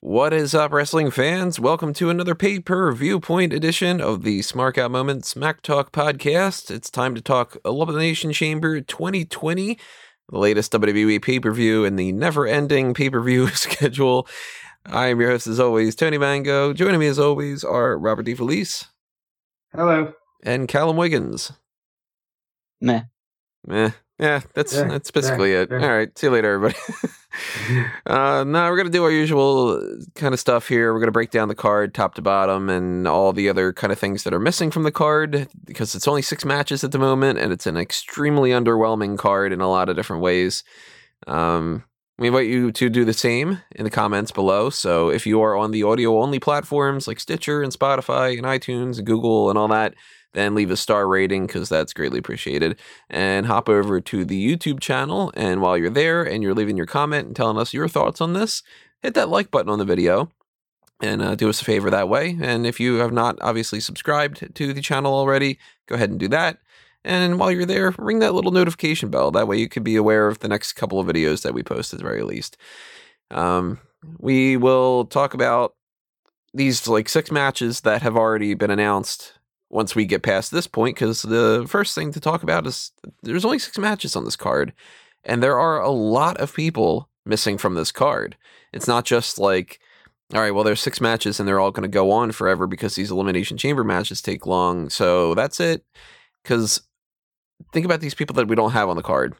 What is up, wrestling fans? Welcome to another pay per viewpoint edition of the Smark Out Moment Smack Talk podcast. It's time to talk Elimination Chamber 2020, the latest WWE pay per view in the never ending pay per view schedule. I am your host, as always, Tony Mango. Joining me, as always, are Robert DeFelice Hello. and Callum Wiggins. Meh. Eh, yeah, that's Yeah, that's basically yeah, it. yeah. All right, see you later, everybody. uh, now we're gonna do our usual kind of stuff here. We're gonna break down the card top to bottom and all the other kind of things that are missing from the card because it's only six matches at the moment and it's an extremely underwhelming card in a lot of different ways. Um, we invite you to do the same in the comments below. So if you are on the audio only platforms like Stitcher and Spotify and iTunes and Google and all that, then leave a star rating because that's greatly appreciated. And hop over to the YouTube channel. And while you're there and you're leaving your comment and telling us your thoughts on this, hit that like button on the video and uh, do us a favor that way. And if you have not obviously subscribed to the channel already, go ahead and do that. And while you're there, ring that little notification bell. That way you can be aware of the next couple of videos that we post at the very least. Um, we will talk about these like six matches that have already been announced once we get past this point because the first thing to talk about is there's only six matches on this card and there are a lot of people missing from this card. It's not just like all right well there's six matches and they're all going to go on forever because these elimination chamber matches take long so that's it. Because think about these people that we don't have on the card.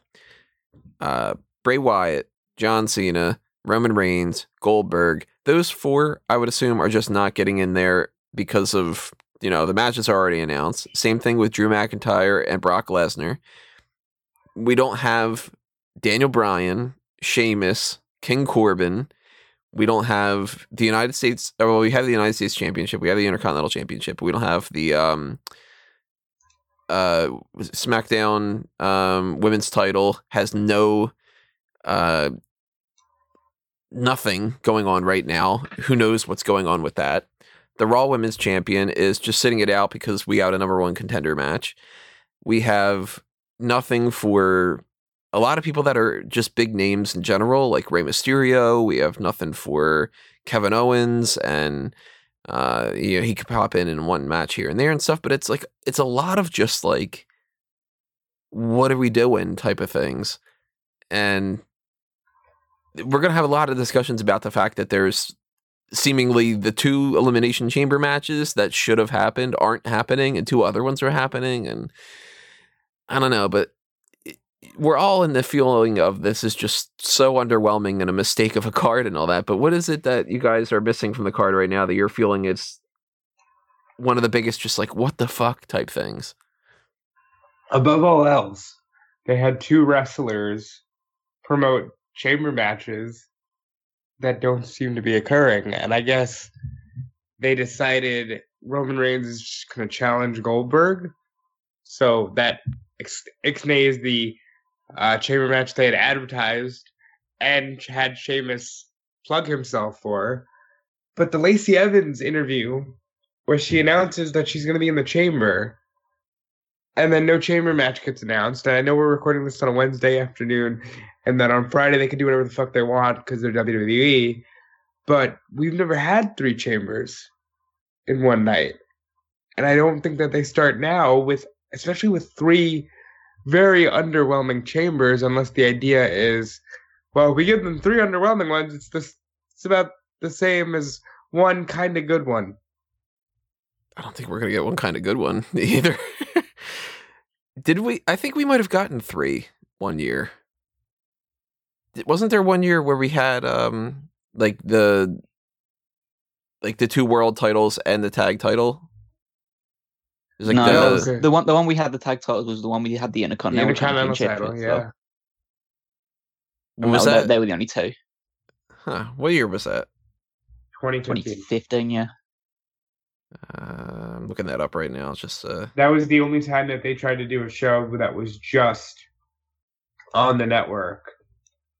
Uh bray wyatt john cena roman reigns goldberg those four i would assume are just not getting in there because of you know the matches are already announced. Same thing with drew mcintyre and brock lesnar. We don't have daniel bryan Sheamus, king corbin. We don't have the united states well we have the united states championship. We have the intercontinental championship. We don't have the um uh smackdown um women's title has no uh nothing going on right now. Who knows what's going on with that the Raw Women's Champion is just sitting it out because we got a number one contender match. We have nothing for a lot of people that are just big names in general, like Rey Mysterio. We have nothing for Kevin Owens, and uh, you know he could pop in in one match here and there and stuff. But it's like it's a lot of just like, what are we doing type of things, and we're gonna have a lot of discussions about the fact that there's seemingly the two elimination chamber matches that should have happened aren't happening and two other ones are happening and i don't know but we're all in the feeling of this is just so underwhelming and a mistake of a card and all that but what is it that you guys are missing from the card right now that you're feeling is one of the biggest just like what the fuck type things? Above all else, they had two wrestlers promote chamber matches that don't seem to be occurring. And I guess they decided Roman Reigns is just going to challenge Goldberg. So that ex- ixnays the uh, chamber match they had advertised and had Sheamus plug himself for. But the Lacey Evans interview, where she announces that she's going to be in the chamber, and then no chamber match gets announced. And I know we're recording this on a Wednesday afternoon, and then on Friday they can do whatever the fuck they want because they're WWE. But we've never had three chambers in one night, and I don't think that they start now with, especially with three very underwhelming chambers, unless the idea is, well, if we give them three underwhelming ones. It's this, it's about the same as one kind of good one. i don't think we're gonna get one kind of good one either did we i think we might have gotten three one year wasn't there one year where we had um like the like the two world titles and the tag title like no, the, that was it. the one the one we had the tag titles was the one we had the Intercontinental, Intercontinental Championship. title, yeah. so- was no, they- that They, were the only two. huh, what year was that 2015. 2015, yeah. Uh, i'm looking that up right now it's just uh That was the only time that they tried to do a show that was just on the network,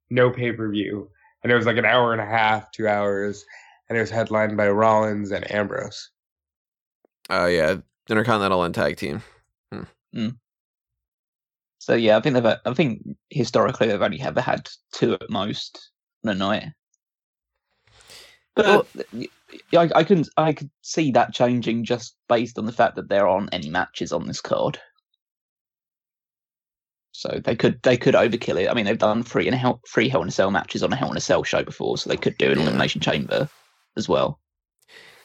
no pay per view, and it was like an hour and a half, two hours, and it was headlined by Rollins and Ambrose. oh yeah intercontinental and tag team So yeah, I think they've. I think historically they've only ever had two at most on a night. But Well- y- I, I can I could see that changing just based on the fact that there aren't any matches on this card. So they could they could overkill it. I mean, they've done three and hell, three Hell in a Cell matches on a Hell in a Cell show before, so they could do an Yeah. Elimination Chamber as well.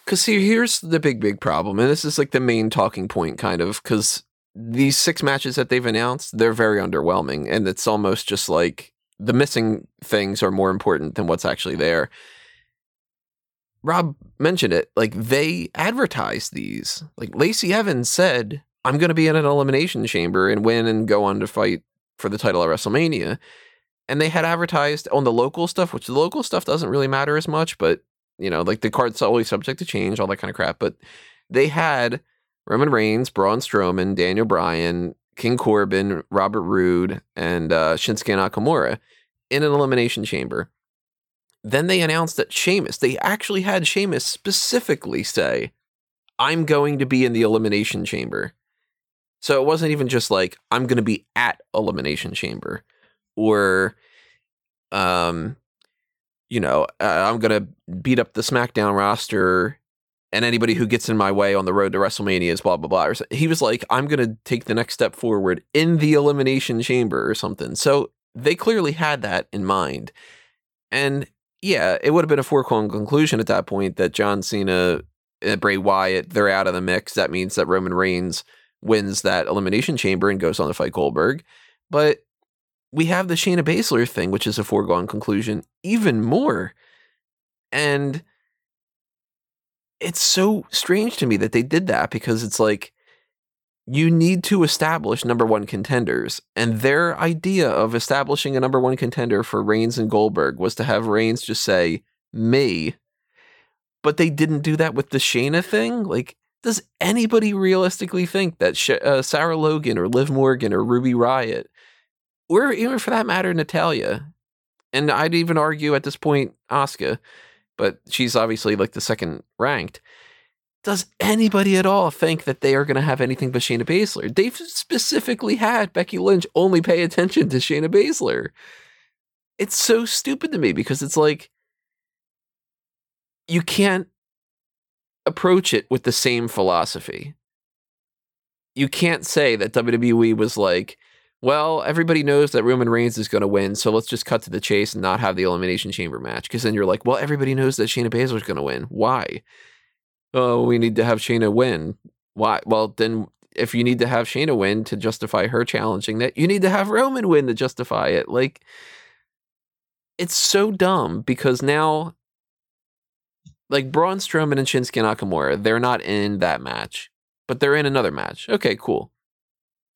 Because see, here's the big, big problem, and this is like the main talking point, kind of, because these six matches that they've announced, they're very underwhelming, and it's almost just like the missing things are more important than what's actually there. Rob mentioned it, like they advertised these. Like Lacey Evans said, "I'm going to be in an elimination chamber and win and go on to fight for the title at WrestleMania." And they had advertised on the local stuff, which the local stuff doesn't really matter as much, but you know, like the card's always subject to change, all that kind of crap. But they had Roman Reigns, Braun Strowman, Daniel Bryan, King Corbin, Robert Roode, and uh, Shinsuke Nakamura in an elimination chamber. Then they announced that Sheamus, they actually had Sheamus specifically say, I'm going to be in the elimination chamber. So it wasn't even just like, I'm going to be at elimination chamber or, um, you know, uh, I'm going to beat up the SmackDown roster and anybody who gets in my way on the road to WrestleMania is blah, blah, blah. He was like, I'm going to take the next step forward in the elimination chamber or something. So they clearly had that in mind. And yeah, it would have been a foregone conclusion at that point that John Cena, Bray Wyatt, they're out of the mix. That means that Roman Reigns wins that elimination chamber and goes on to fight Goldberg. But we have the Shayna Baszler thing, which is a foregone conclusion, even more. And it's so strange to me that they did that because it's like you need to establish number one contenders. And their idea of establishing a number one contender for Reigns and Goldberg was to have Reigns just say, me. But they didn't do that with the Shayna thing. Like, does anybody realistically think that Sh- uh, Sarah Logan or Liv Morgan or Ruby Riot, or even for that matter, Natalya, and I'd even argue at this point, Asuka, but she's obviously like the second ranked. Does anybody at all think that they are going to have anything but Shayna Baszler? They've specifically had Becky Lynch only pay attention to Shayna Baszler. It's so stupid to me because it's like you can't approach it with the same philosophy. You can't say that WWE was like, well, everybody knows that Roman Reigns is going to win, so let's just cut to the chase and not have the Elimination Chamber match. Because then you're like, well, everybody knows that Shayna Baszler is going to win. Why? Oh, we need to have Shayna win. Why? Well, then if you need to have Shayna win to justify her challenging that, you need to have Roman win to justify it. Like, it's so dumb because now, like Braun Strowman and Shinsuke Nakamura, they're not in that match, but they're in another match. Okay, cool.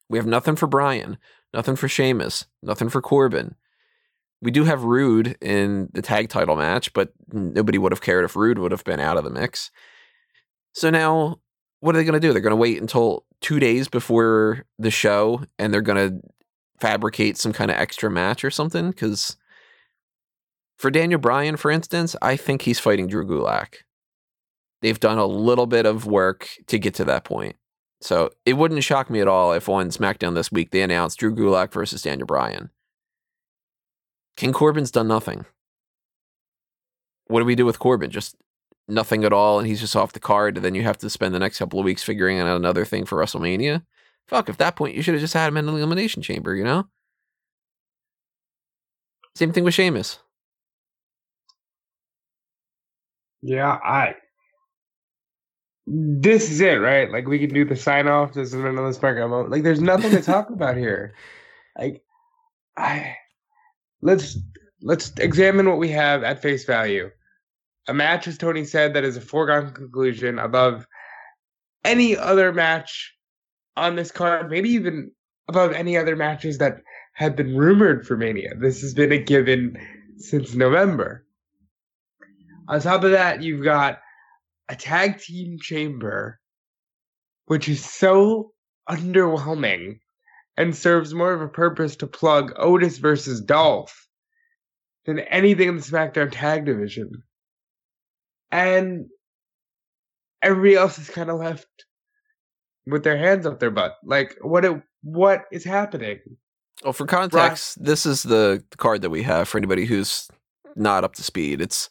We have nothing for Bryan, nothing for Sheamus, nothing for Corbin. We do have Roode in the tag title match, but nobody would have cared if Roode would have been out of the mix. So now, what are they going to do? They're going to wait until two days before the show and they're going to fabricate some kind of extra match or something? Because for Daniel Bryan, for instance, I think he's fighting Drew Gulak. They've done a little bit of work to get to that point. So it wouldn't shock me at all if on SmackDown this week they announced Drew Gulak versus Daniel Bryan. King Corbin's done nothing. What do we do with Corbin? Just nothing at all, and he's just off the card, and then you have to spend the next couple of weeks figuring out another thing for WrestleMania? Fuck, at that point, you should have just had him in the Elimination Chamber, you know? Same thing with Sheamus. Yeah, I. This is it, right? Like we can do the sign off. This is another SmackDown moment. Like, there's nothing to talk about here. Like, I let's let's examine what we have at face value. A match, as Tony said, that is a foregone conclusion above any other match on this card, maybe even above any other matches that have been rumored for Mania. This has been a given since November. On top of that, you've got a tag team chamber, which is so underwhelming and serves more of a purpose to plug Otis versus Dolph than anything in the SmackDown tag division. And everybody else is kind of left with their hands up their butt. Like, what it, what is happening? Well, for context, this is the card that we have for anybody who's not up to speed. It's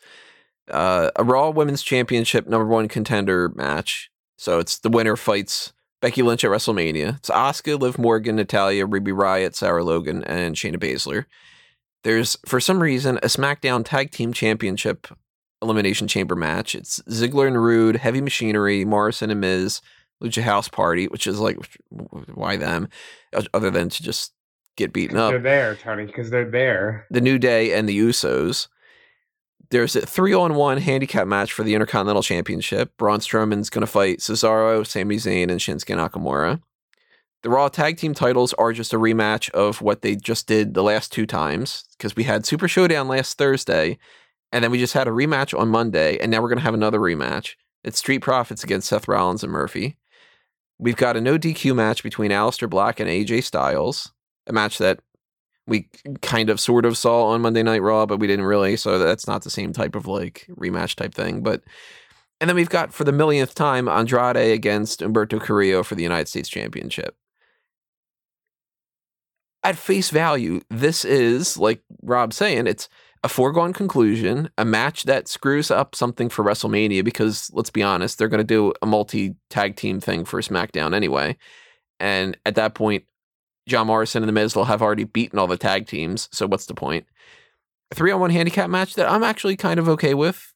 uh, a Raw Women's Championship number one contender match. So it's the winner fights Becky Lynch at WrestleMania. It's Asuka, Liv Morgan, Natalya, Ruby Riot, Sarah Logan, and Shayna Baszler. There's, for some reason, a SmackDown Tag Team Championship Elimination Chamber match. It's Ziggler and Roode, Heavy Machinery, Morrison and Miz, Lucha House Party, which is like, why them? Other than to just get beaten up. They're there, Tony, because they're there. The New Day and the Usos. There's a three on one handicap match for the Intercontinental Championship. Braun Strowman's going to fight Cesaro, Sami Zayn, and Shinsuke Nakamura. The Raw Tag Team titles are just a rematch of what they just did the last two times because we had Super Showdown last Thursday, and then we just had a rematch on Monday, and now we're going to have another rematch. It's Street Profits against Seth Rollins and Murphy. We've got a no DQ match between Aleister Black and AJ Styles, a match that we kind of sort of saw on Monday Night Raw, but we didn't really. So that's not the same type of like rematch type thing. But and then we've got for the millionth time Andrade against Humberto Carrillo for the United States Championship. At face value, this is like Rob saying, it's a foregone conclusion, a match that screws up something for WrestleMania because let's be honest, they're going to do a multi tag team thing for SmackDown anyway. And at that point, John Morrison and The Miz will have already beaten all the tag teams. So what's the point? A three on one handicap match that I'm actually kind of okay with.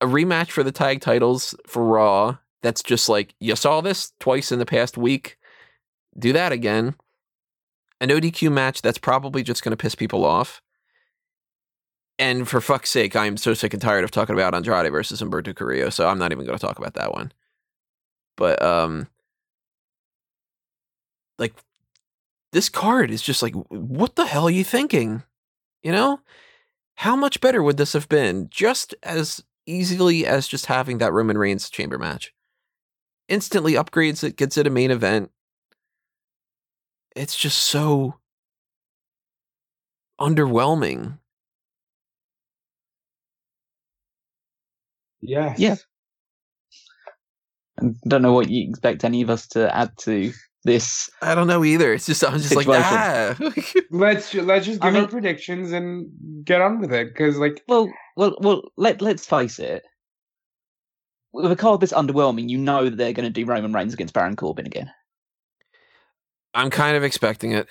A rematch for the tag titles for Raw. That's just like, you saw this twice in the past week. Do that again. An ODQ match that's probably just going to piss people off. And for fuck's sake, I'm so sick and tired of talking about Andrade versus Humberto Carrillo, so I'm not even going to talk about that one. But um, like this card is just like, what the hell are you thinking? You know, how much better would this have been? Just as easily as just having that Roman Reigns chamber match. Instantly upgrades it, gets it a main event. It's just so underwhelming. Yes. Yeah. I don't know what you expect any of us to add to this. I don't know either. It's just I'm just Situation. like ah. Let's let's just I give mean- our predictions and get on with it. Because like, Well, well, well. Let Let's face it. With a card this underwhelming, you know that they're going to do Roman Reigns against Baron Corbin again. I'm kind of expecting it.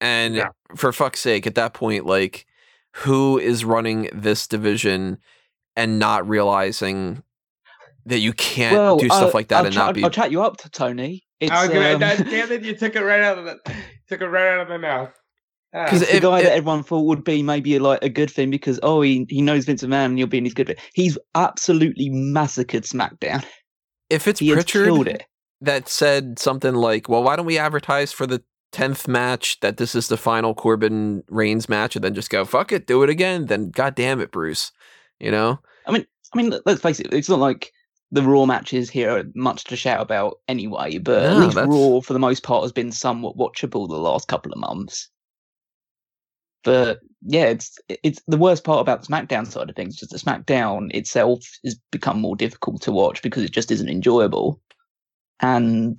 And Yeah. for fuck's sake, at that point, like, who is running this division and not realizing that you can't well, do stuff like that I'll and chat- not be I'll chat you up to Tony. It's I was gonna, um, that- damn it, you took it right out of the took it right out of my mouth. Ah. 'Cause the guy if- that everyone thought would be maybe like a good thing because oh he he knows Vince McMahon and he'll be in his good bit. He's absolutely massacred SmackDown. if it's He has Prichard it. that said something like, "Well, why don't we advertise for the tenth match that this is the final Corbin Reigns match, and then just go fuck it, do it again?" Then, god damn it, Bruce, you know. I mean, I mean, let's face it. It's not like the Raw matches here are much to shout about anyway. But at least that's- Raw, for the most part, has been somewhat watchable the last couple of months. But yeah, it's it's the worst part about the SmackDown side of things. Just the SmackDown itself has become more difficult to watch because it just isn't enjoyable. And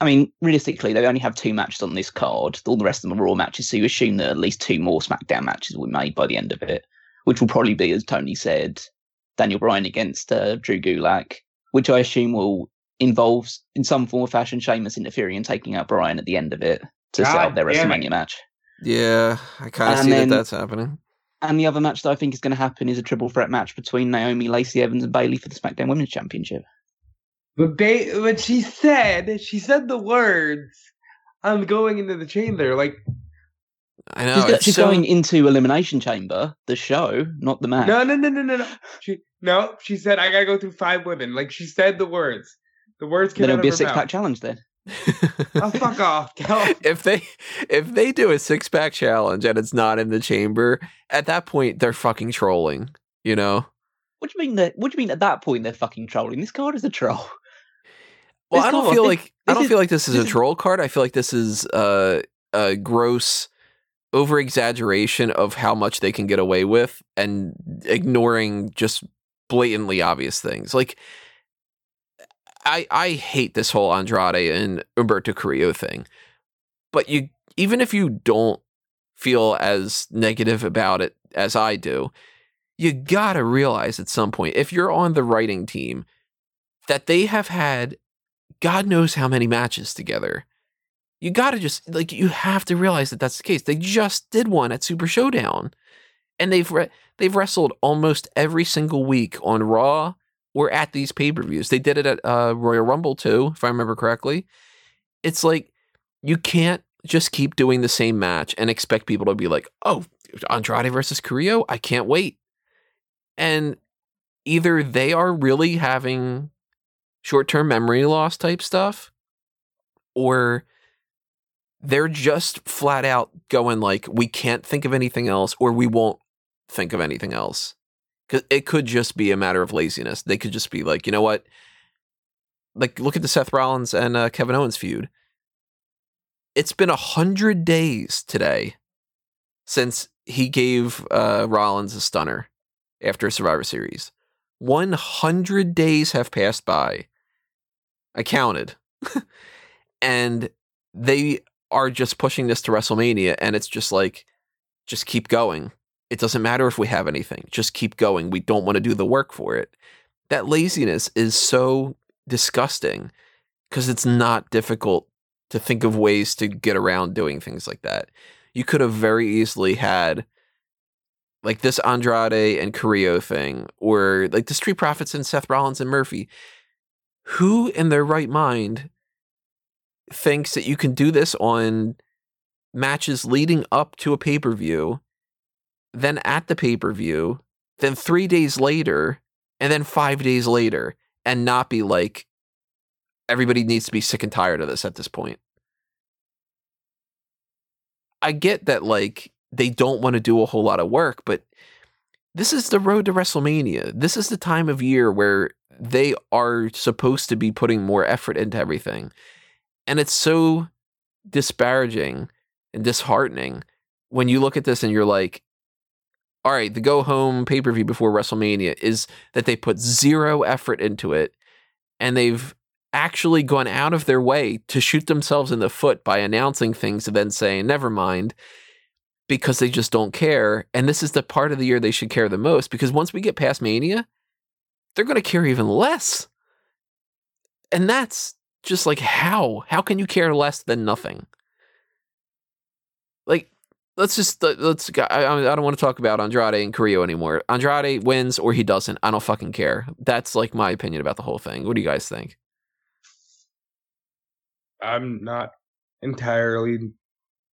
I mean, realistically, they only have two matches on this card. All the rest of them are Raw matches, so you assume that at least two more SmackDown matches will be made by the end of it, which will probably be, as Tony said, Daniel Bryan against uh, Drew Gulak, which I assume will involve, in some form or fashion, Sheamus interfering and taking out Bryan at the end of it to set up their damn it. WrestleMania match. Yeah, I kind of And see then- that that's happening. And the other match that I think is going to happen is a triple threat match between Naomi, Lacey Evans, and Bayley for the SmackDown Women's Championship. But ba- but she said she said the words. I'm going into the chamber. Like I know. she's go- she's so- going into Elimination Chamber, the show, not the match. no no no no no no. She no. She said I gotta go through five women. Like she said the words. The words came then it'll be a six pack challenge then. Oh fuck off. Tell- if they if they do a six pack challenge and it's not in the chamber, at that point they're fucking trolling. You know. What do you mean that? What do you mean at that point they're fucking trolling? This card is a troll. Well, This I don't card- feel this- like I don't is- feel like this is this a is- troll card. I feel like this is uh, a gross over exaggeration of how much they can get away with and ignoring just blatantly obvious things. Like I I hate this whole Andrade and Humberto Carrillo thing. But you even if you don't feel as negative about it as I do, you gotta realize at some point, if you're on the writing team, that they have had God knows how many matches together. You gotta just, like, you have to realize that that's the case. They just did one at Super Showdown. And they've re- they've wrestled almost every single week on Raw or at these pay per views. They did it at uh, Royal Rumble too, if I remember correctly. It's like you can't just keep doing the same match and expect people to be like, "Oh, Andrade versus Carrillo, I can't wait." And either they are really having short-term memory loss type stuff or they're just flat out going like we can't think of anything else or we won't think of anything else cuz it could just be a matter of laziness. They could just be like, "You know what? Like look at the Seth Rollins and uh, Kevin Owens feud it's been a hundred days today since he gave uh, Rollins a stunner after a Survivor Series. One hundred days have passed by. I counted, and they are just pushing this to WrestleMania, and it's just like, just keep going. It doesn't matter if we have anything. Just keep going. We don't want to do the work for it. That laziness is so disgusting because it's not difficult to think of ways to get around doing things like that. You could have very easily had like this Andrade and Carrillo thing, or like the Street Profits and Seth Rollins and Murphy. Who in their right mind thinks that you can do this on matches leading up to a pay per view, then at the pay per view, then three days later, and then five days later, and not be like, everybody needs to be sick and tired of this at this point. I get that like they don't want to do a whole lot of work, but this is the road to WrestleMania. This is the time of year where they are supposed to be putting more effort into everything. And it's so disparaging and disheartening when you look at this and you're like, all right, the go home pay per view before WrestleMania is that they put zero effort into it and they've actually gone out of their way to shoot themselves in the foot by announcing things and then saying, never mind, because they just don't care. And this is the part of the year they should care the most because once we get past Mania, they're going to care even less. And that's just like, how? How can you care less than nothing? Like, let's just let's I, I don't want to talk about Andrade and Carrillo anymore. Andrade wins or he doesn't. I don't fucking care. That's like my opinion about the whole thing. What do you guys think? I'm not entirely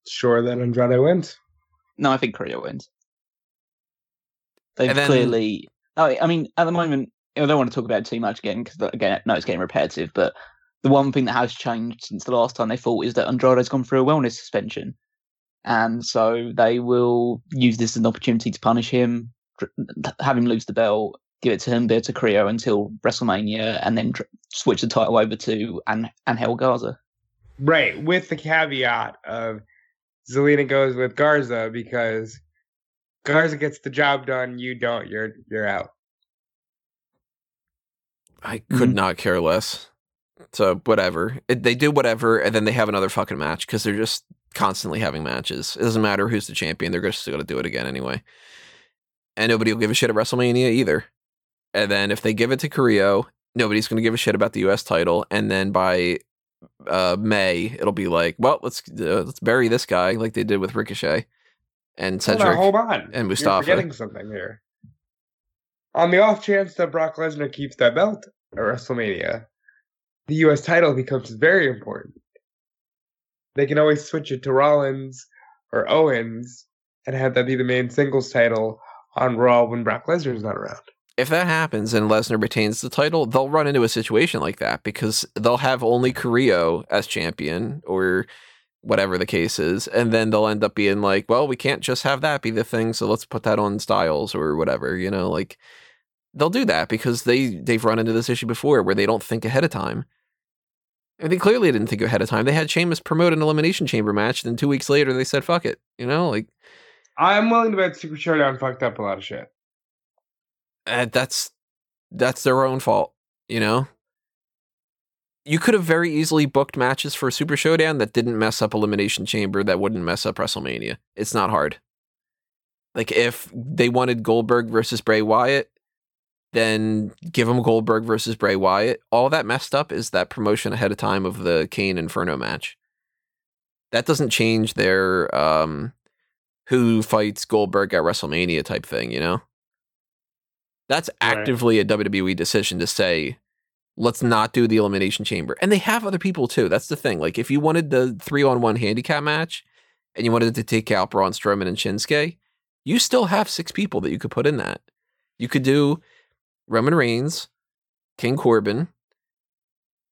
sure that Andrade wins. No, I think Carrillo wins. They've then- clearly. Oh, I mean, at the moment, I don't want to talk about it too much again because again, no, it's getting repetitive. But the one thing that has changed since the last time they fought is that Andrade's gone through a wellness suspension, and so they will use this as an opportunity to punish him, have him lose the belt, give it to him, give it to Carrillo until WrestleMania, and then dr- switch the title over to An- Angel Garza. Right, with the caveat of Zelina goes with Garza because Garza gets the job done, you don't, you're you're out. I could Mhm. not care less. So whatever it, they do, whatever, and then they have another fucking match because they're just constantly having matches. It doesn't matter who's the champion; they're just going to do it again anyway. And nobody will give a shit at WrestleMania either. And then if they give it to Carrillo, nobody's going to give a shit about the U.S. title. And then by uh, May, it'll be like, well, let's uh, let's bury this guy like they did with Ricochet and Hold Cedric. on, hold on. and You're Mustafa. forgetting something here. On the off chance that Brock Lesnar keeps that belt at WrestleMania, the U.S. title becomes very important. They can always switch it to Rollins or Owens and have that be the main singles title on Raw when Brock Lesnar's not around. if that happens and Lesnar retains the title, they'll run into a situation like that because they'll have only Carrillo as champion or whatever the case is, and then they'll end up being like, well, we can't just have that be the thing, so let's put that on Styles or whatever, you know, like they'll do that because they they've run into this issue before where they don't think ahead of time. And they clearly didn't think ahead of time. They had Sheamus promote an elimination chamber match, then two weeks later they said, "Fuck it," you know, like I'm willing to bet Super Showdown fucked up a lot of shit. uh, that's that's their own fault, you know. you could have very easily booked matches for Super Showdown that didn't mess up Elimination Chamber, that wouldn't mess up WrestleMania. It's not hard. Like if they wanted Goldberg versus Bray Wyatt, then give them Goldberg versus Bray Wyatt. All that messed up is that promotion ahead of time of the Kane Inferno match. That doesn't change their um, who fights Goldberg at WrestleMania type thing, you know? That's Right. actively a WWE decision to say, let's not do the Elimination Chamber. And they have other people too. That's the thing. Like, if you wanted the three on one handicap match and you wanted to take out Braun Strowman and Shinsuke, you still have six people that you could put in that. You could do Roman Reigns, King Corbin,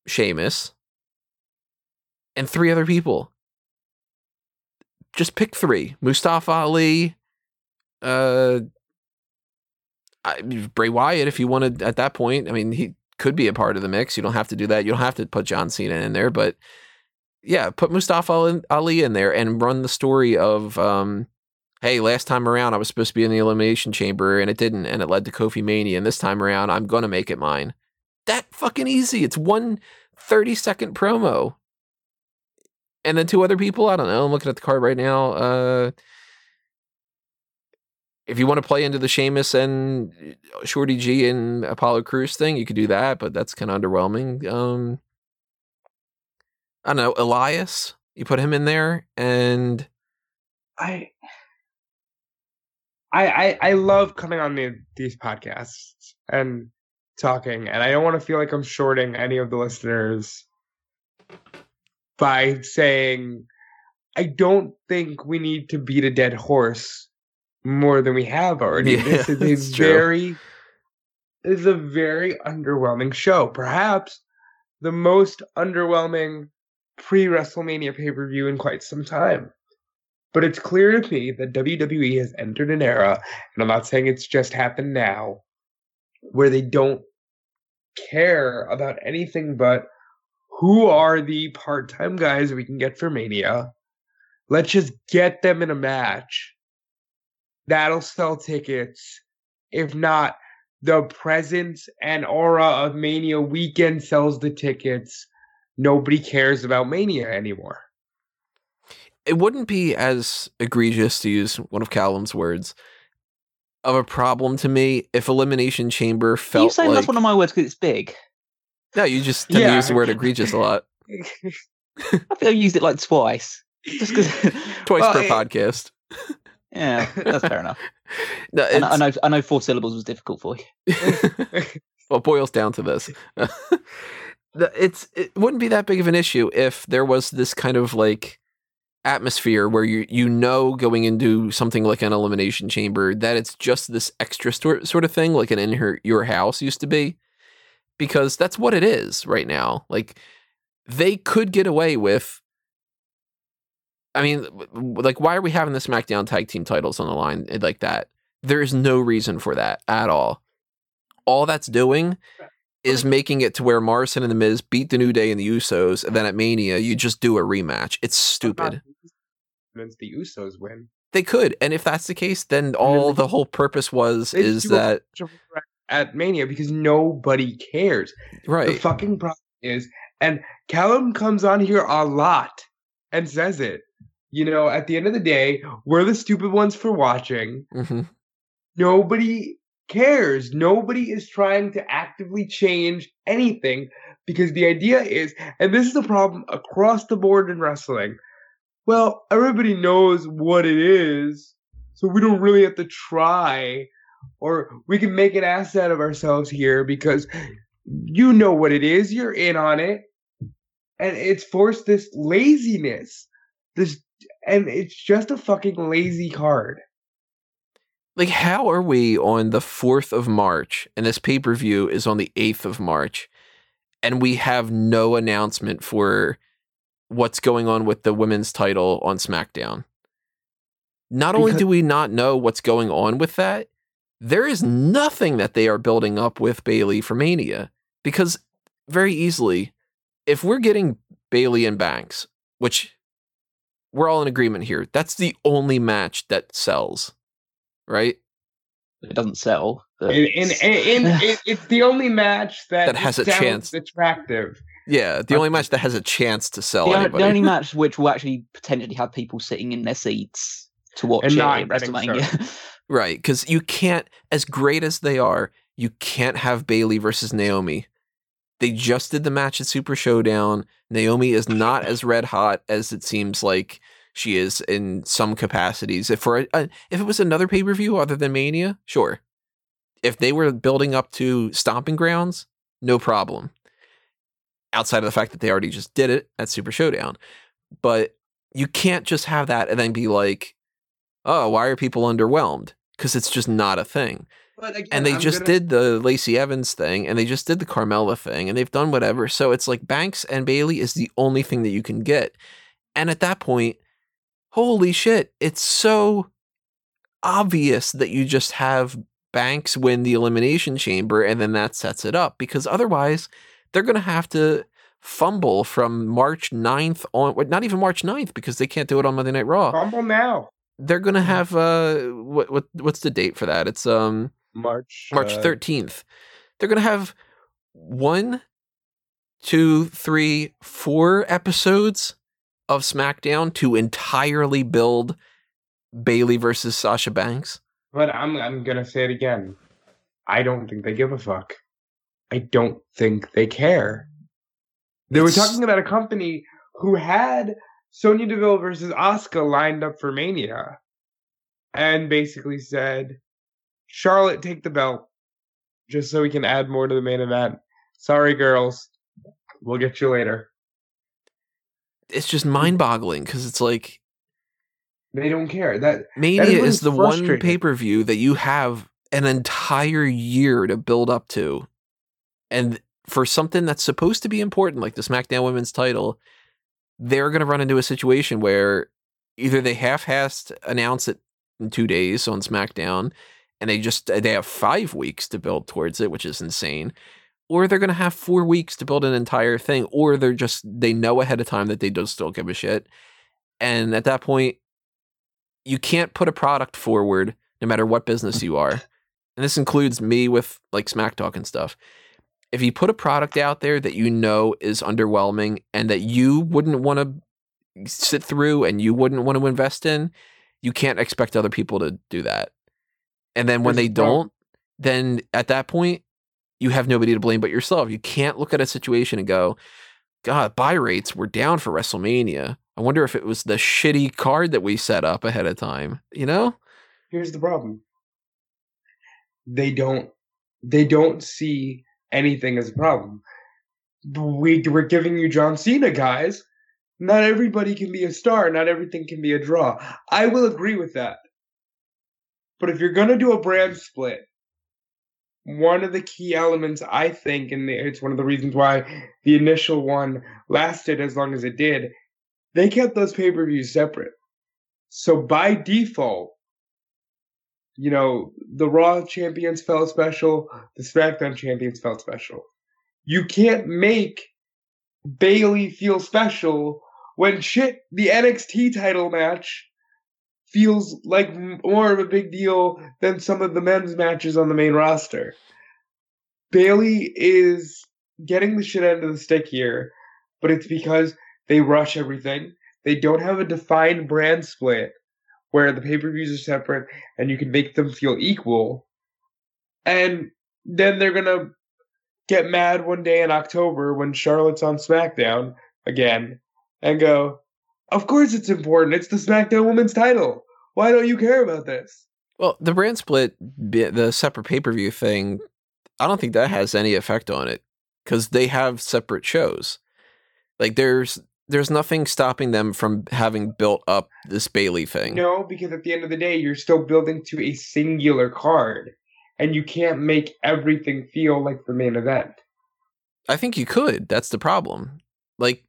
Sheamus, and three other people. Just pick three: Mustafa Ali, uh, I, Bray Wyatt. If you wanted at that point, I mean, he could be a part of the mix. You don't have to do that. You don't have to put John Cena in there, but yeah, put Mustafa Ali in there and run the story of, um, hey, last time around I was supposed to be in the Elimination Chamber and it didn't, and it led to Kofi Mania. And this time around I'm gonna make it mine. That fucking easy. It's one 30 second promo. And then two other people, I don't know. I'm looking at the card right now. Uh if you want to play into the Sheamus and Shorty G and Apollo Crews thing, you could do that, but that's kind of underwhelming. Um I don't know, Elias, you put him in there and I, I, I, I love coming on the, these podcasts and talking, and I don't want to feel like I'm shorting any of the listeners by saying I don't think we need to beat a dead horse more than we have already. Yeah, this is a very, this is a very underwhelming show. Perhaps the most underwhelming pre WrestleMania pay per view in quite some time. But it's clear to me that WWE has entered an era, and I'm not saying it's just happened now, where they don't care about anything but who are the part time guys we can get for Mania. Let's just get them in a match. That'll sell tickets. If not, the presence and aura of Mania weekend sells the tickets. Nobody cares about Mania anymore. It wouldn't be as egregious to use one of Callum's words of a problem to me if Elimination Chamber Are felt you saying like that's one of my words because it's big? no, you just tend to Yeah. use the word egregious a lot, I think I've used it like twice. Just because, twice Well, per it- podcast. yeah, that's fair enough. No, I know, I know, I know four syllables was difficult for you. well, it boils down to this. It's it wouldn't be that big of an issue if there was this kind of like atmosphere where you you know going into something like an elimination chamber that it's just this extra stor- sort of thing like an in her your house used to be. Because that's what it is right now. Like they could get away with I mean like why are we having the SmackDown tag team titles on the line eh, like that? There is no reason for that at all. All that's doing is making it to where Morrison and the Miz beat the New Day and the Usos, and then at Mania you just do a rematch. It's stupid. Means the Usos win. They could, and if that's the case, then all the whole purpose was is that at Mania because nobody cares. Right. The fucking problem is, and Callum comes on here a lot and says it. You know, at the end of the day, we're the stupid ones for watching. hmm Nobody cares. Nobody is trying to actively change anything because the idea is, and this is a problem across the board in wrestling. Well, everybody knows what it is, so we don't really have to try, or we can make an ass out of ourselves here because you know what it is. You're in on it, and it's forced this laziness, this, and it's just a fucking lazy card. Like, how are we on the fourth of March, and this pay per view is on the eighth of March, and we have no announcement for what's going on with the women's title on SmackDown? Not only Because- do we not know what's going on with that, there is nothing that they are building up with Bayley for Mania. Because very easily, if we're getting Bayley and Banks, which we're all in agreement here, that's the only match that sells, right? It doesn't sell. but In, in, it's- in, in, it's the only match that, That has a sounds chance. Attractive. Yeah, the only match that has a chance to sell The, anybody. the only match which will actually potentially have people sitting in their seats to watch And it at getting WrestleMania. Right, because you can't, as great as they are, you can't have Bayley versus Naomi. They just did the match at Super Showdown. Naomi is not as red hot as it seems like she is in some capacities. If for a, a, if it was another pay per view other than Mania, sure. If they were building up to Stomping Grounds, no problem. Outside of the fact that they already just did it at Super Showdown, but you can't just have that and then be like, "Oh, why are people underwhelmed?" Because it's just not a thing again, and they I'm just gonna- did the Lacey Evans thing, and they just did the Carmella thing, and they've done whatever. So it's like Banks and Bayley is the only thing that you can get. And at that point, holy shit, it's so obvious that you just have Banks win the Elimination Chamber, and then that sets it up. Because otherwise, they're going to have to fumble from March 9th on, not even March 9th, because they can't do it on Monday Night Raw. Fumble now. They're going to have, uh, what, what, what's the date for that? It's, um, March. March uh, 13th. They're going to have one, two, three, four episodes of SmackDown to entirely build Bayley versus Sasha Banks. But I'm I'm gonna say it again. I don't think they give a fuck. I don't think they care. They were talking about a company who had Sonya Deville versus Asuka lined up for Mania, and basically said, "Charlotte, take the belt, just so we can add more to the main event." Sorry, girls. We'll get you later. It's just mind boggling because it's like They don't care. That Mania is is the one pay per view that you have an entire year to build up to. And for something that's supposed to be important, like the SmackDown Women's title, they're going to run into a situation where either they half assed announce it in two days on SmackDown and they just uh, they have five weeks to build towards it, which is insane. Or they're gonna have four weeks to build an entire thing, or they're just they know ahead of time that they just don't give a shit. And at that point, you can't put a product forward no matter what business you are. And this includes me with like Smack Talk and stuff. If you put a product out there that you know is underwhelming and that you wouldn't want to sit through and you wouldn't want to invest in, you can't expect other people to do that. And then when Here's they don't, then at that point, you have nobody to blame but yourself. You can't look at a situation and go, God, buy rates were down for WrestleMania. I wonder if it was the shitty card that we set up ahead of time. You know? here's the problem they don't they don't see anything is a problem. We, we're giving you john cena guys. Not everybody can be a star. Not everything can be a draw. I will agree with that. But if you're going to do a brand split one of the key elements i think and it's one of the reasons why the initial one lasted as long as it did they kept those pay-per-views separate. So by default you know, the Raw champions felt special, the SmackDown champions felt special. You can't make Bayley feel special when shit, the NXT title match feels like more of a big deal than some of the men's matches on the main roster. Bayley is getting the shit end of the stick here, but it's because they rush everything. They don't have a defined brand split where the pay per views are separate and you can make them feel equal. And then they're gonna get mad one day in October when Charlotte's on SmackDown again and go, Of course it's important. It's the SmackDown Women's title. Why don't you care about this? Well, the brand split, the separate pay per view thing, I don't think that has any effect on it because they have separate shows. Like there's there's nothing stopping them from having built up this Bayley thing. No, because at the end of the day, you're still building to a singular card. And you can't make everything feel like the main event. I think you could. That's the problem. Like,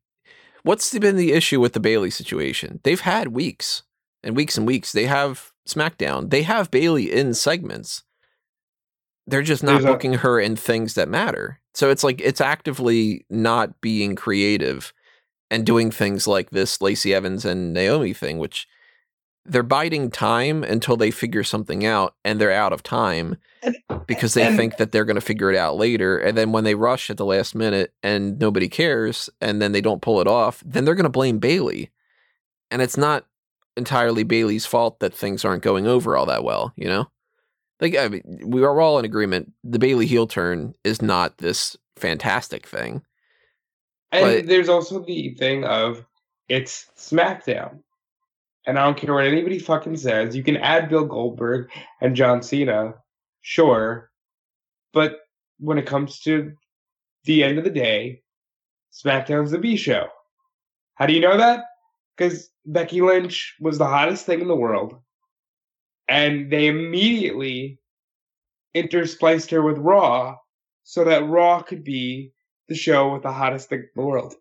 what's been the issue with the Bayley situation? They've had weeks and weeks and weeks. They have SmackDown. They have Bayley in segments. They're just not There's a- booking her in things that matter. So it's like it's actively not being creative and doing things like this Lacey Evans and Naomi thing, which they're biding time until they figure something out and they're out of time And- because they and- think that they're going to figure it out later and then when they rush at the last minute and nobody cares and then they don't pull it off then they're going to blame Bayley. And it's not entirely Bayley's fault that things aren't going over all that well you know? Like I mean, we are all in agreement the Bayley heel turn is not this fantastic thing And But- there's also the thing of it's SmackDown. And I don't care what anybody fucking says. You can add Bill Goldberg and John Cena, sure. But when it comes to the end of the day, SmackDown's the B show. How do you know that? Because Becky Lynch was the hottest thing in the world. And they immediately interspliced her with Raw so that Raw could be the show with the hottest thing in the world.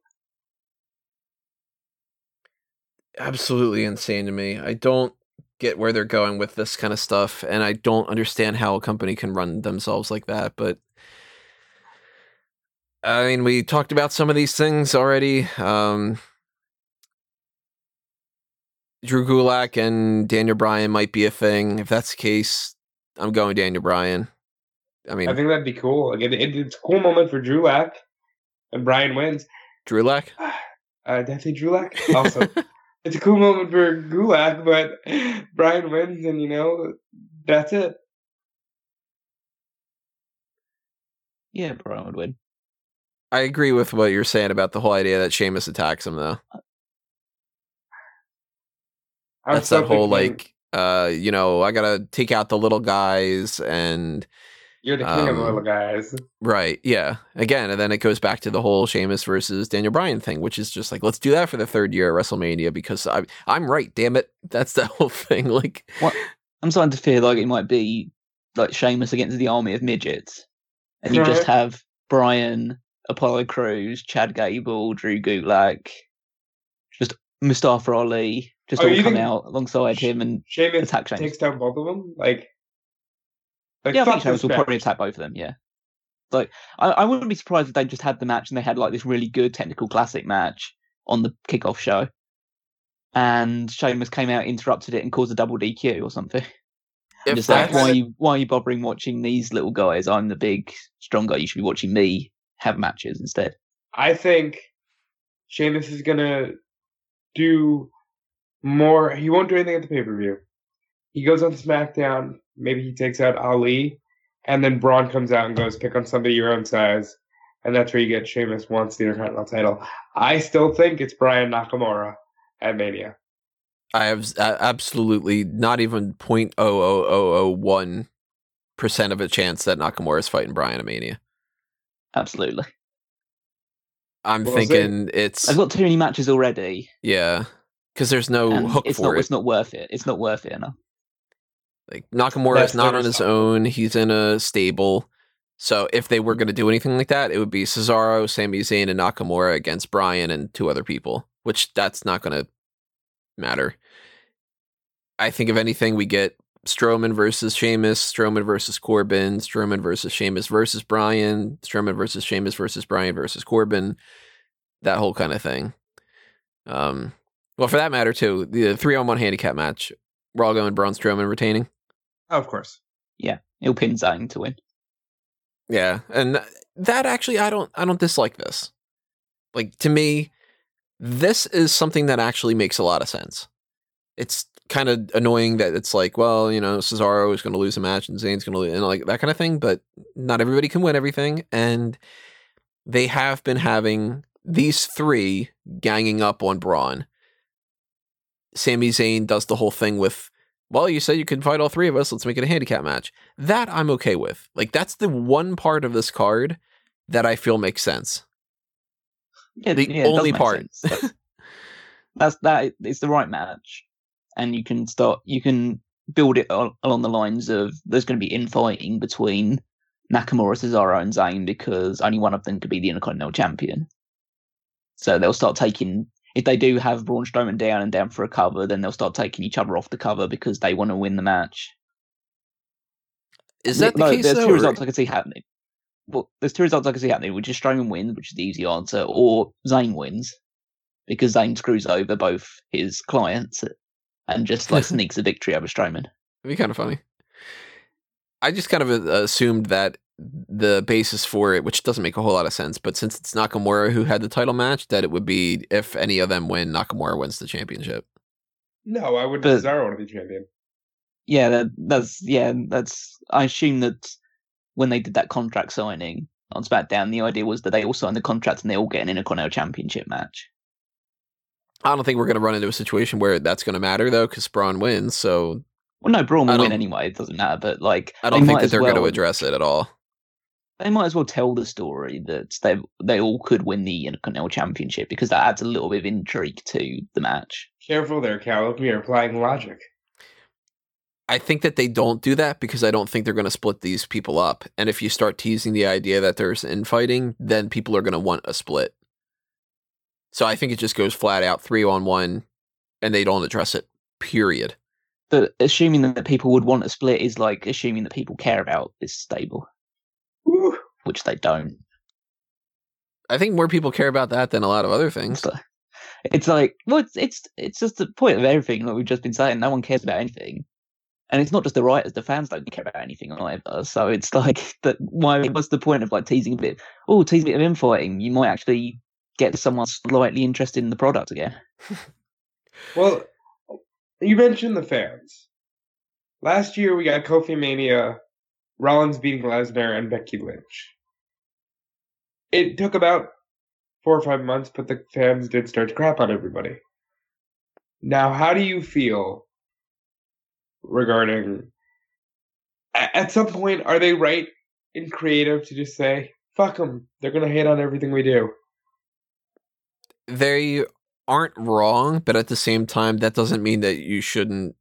absolutely insane to me. I don't get where they're going with this kind of stuff, and I don't understand how a company can run themselves like that. But I mean, we talked about some of these things already. Um, Drew Gulak and Daniel Bryan might be a thing. If that's the case, I'm going Daniel Bryan. I mean, I think that'd be cool. Like, it, it, it's a cool moment for Drew Lack, and Bryan wins. Drew Lack. Uh, did I say Drew Lack? Also, it's a cool moment for Gulak, but Bryan wins, and you know that's it. Yeah, Bryan would win. I agree with what you're saying about the whole idea that Sheamus attacks him, though. I'm that's that whole thinking, like uh you know i gotta take out the little guys and you're the king of um, little guys. right yeah again and then it goes back to the whole Sheamus versus daniel bryan thing which is just like let's do that for the third year at wrestlemania because I, i'm right damn it that's the whole thing like I'm starting to feel like it might be like Sheamus against the army of midgets, and you just have Bryan, Apollo Crews, Chad Gable, Drew Gulak, just Mustafa Ali, just Oh, all you come think- out alongside him and Sheamus attack Sheamus. takes down both of them. Like, like yeah, I think fuck Sheamus will probably match. attack both of them. Yeah, like I, I wouldn't be surprised if they just had the match and they had like this really good technical classic match on the kickoff show, and Sheamus came out, interrupted it, and caused a double DQ or something. if And it's like, why are you why are you bothering watching these little guys? I'm the big strong guy. You should be watching me have matches instead. I think Sheamus is gonna do more. He won't do anything at the pay per view. He goes on SmackDown. Maybe he takes out Ali, and then Braun comes out and goes pick on somebody your own size, and that's where you get Sheamus wants the Intercontinental title. I still think it's Bryan Nakamura at Mania. i have absolutely not even point oh oh oh oh one percent of a chance that nakamura is fighting bryan at mania Absolutely. i'm We'll see. thinking it's I've got too many matches already. yeah because there's no and hook it's for not it it's not worth it. It's not worth it enough. Like Nakamura That's is not on his own. He's in a stable. So if they were going to do anything like that, it would be Cesaro, Sami Zayn, and Nakamura against Bryan and two other people. Which that's not going to matter. I think if anything, we get Strowman versus Sheamus, Strowman versus Corbin, Strowman versus Sheamus versus Bryan, Strowman versus Sheamus versus Bryan versus Corbin, that whole kind of thing. Um, well, for that matter, too, the three on one handicap match, we're all going Braun Strowman retaining. Oh, of course. Yeah, he'll pin Zayn to win. Yeah, and that actually, I don't, I don't dislike this. Like to me, this is something that actually makes a lot of sense. It's kind of annoying that it's like, well, you know, Cesaro is going to lose a match and Zayn's going to lose, and like that kind of thing. But not everybody can win everything, and they have been having these three ganging up on Braun. Sami Zayn does the whole thing with, well, you said you could fight all three of us. Let's make it a handicap match. That I'm okay with. Like that's the one part of this card that I feel makes sense. Yeah, The yeah, only part. That's, that's that. It's the right match, and you can start. You can build it along the lines of there's going to be infighting between Nakamura, Cesaro, and Zayn because only one of them could be the Intercontinental Champion. So they'll start taking. If they do have Braun Strowman down and down for a cover, then they'll start taking each other off the cover because they want to win the match. Is that the no, case There's though? two or- results I can see happening. Well, there's two results I can see happening, which is Strowman wins, which is the easy answer, or Zayn wins because Zayn screws over both his clients and just like sneaks a victory over Strowman. It'd be kind of funny. I just kind of uh, assumed that the basis for it, which doesn't make a whole lot of sense, but since it's Nakamura who had the title match, that it would be if any of them win, Nakamura wins the championship. No, I would But- Cesaro want to be champion. Yeah, that, that's yeah, that's. I assume that when they did that contract signing on SmackDown, the idea was that they all signed the contract and they all get an Intercontinental Championship match. I don't think we're going to run into a situation where that's going to matter though, because Braun wins. So Well, no, Braun will win anyway. It doesn't matter. But like, I don't think that they're going to address it at all. They might as well tell the story that they they all could win the Intercontinental Championship because that adds a little bit of intrigue to the match. Careful there, Cal. You're applying logic. I think that they don't do that because I don't think they're going to split these people up. And if you start teasing the idea that there's infighting, then people are going to want a split. So I think it just goes flat out three on one, and they don't address it. Period. But assuming that people would want a split is like assuming that people care about this stable, Woo. Which they don't. I think more people care about that than a lot of other things. It's like, it's like well, it's it's it's just the point of everything that we've just been saying. No one cares about anything, and it's not just the writers; the fans don't care about anything either. So it's like that. Why? What's the point of like teasing a bit? Oh, tease a bit of infighting. You might actually get someone slightly interested in the product again. Well, you mentioned the fans. Last year we got Kofi Mania, Rollins beating Lesnar, and Becky Lynch. It took about four or five months, but the fans did start to crap on everybody. Now, how do you feel regarding? At some point, are they right in creative to just say, "Fuck them"? They're gonna hate on everything we do. They aren't wrong, but at the same time, that doesn't mean that you shouldn't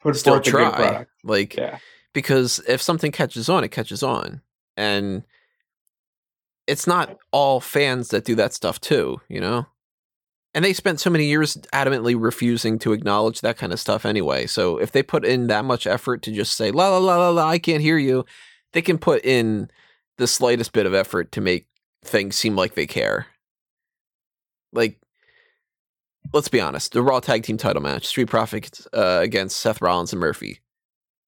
Put still try. Like, Yeah. Because if something catches on, it catches on. And it's not all fans that do that stuff too, you know? And they spent so many years adamantly refusing to acknowledge that kind of stuff anyway. So if they put in that much effort to just say, la la la la la, I can't hear you, they can put in the slightest bit of effort to make things seem like they care. Like, let's be honest, the Raw Tag Team title match, Street Profits uh, against Seth Rollins and Murphy,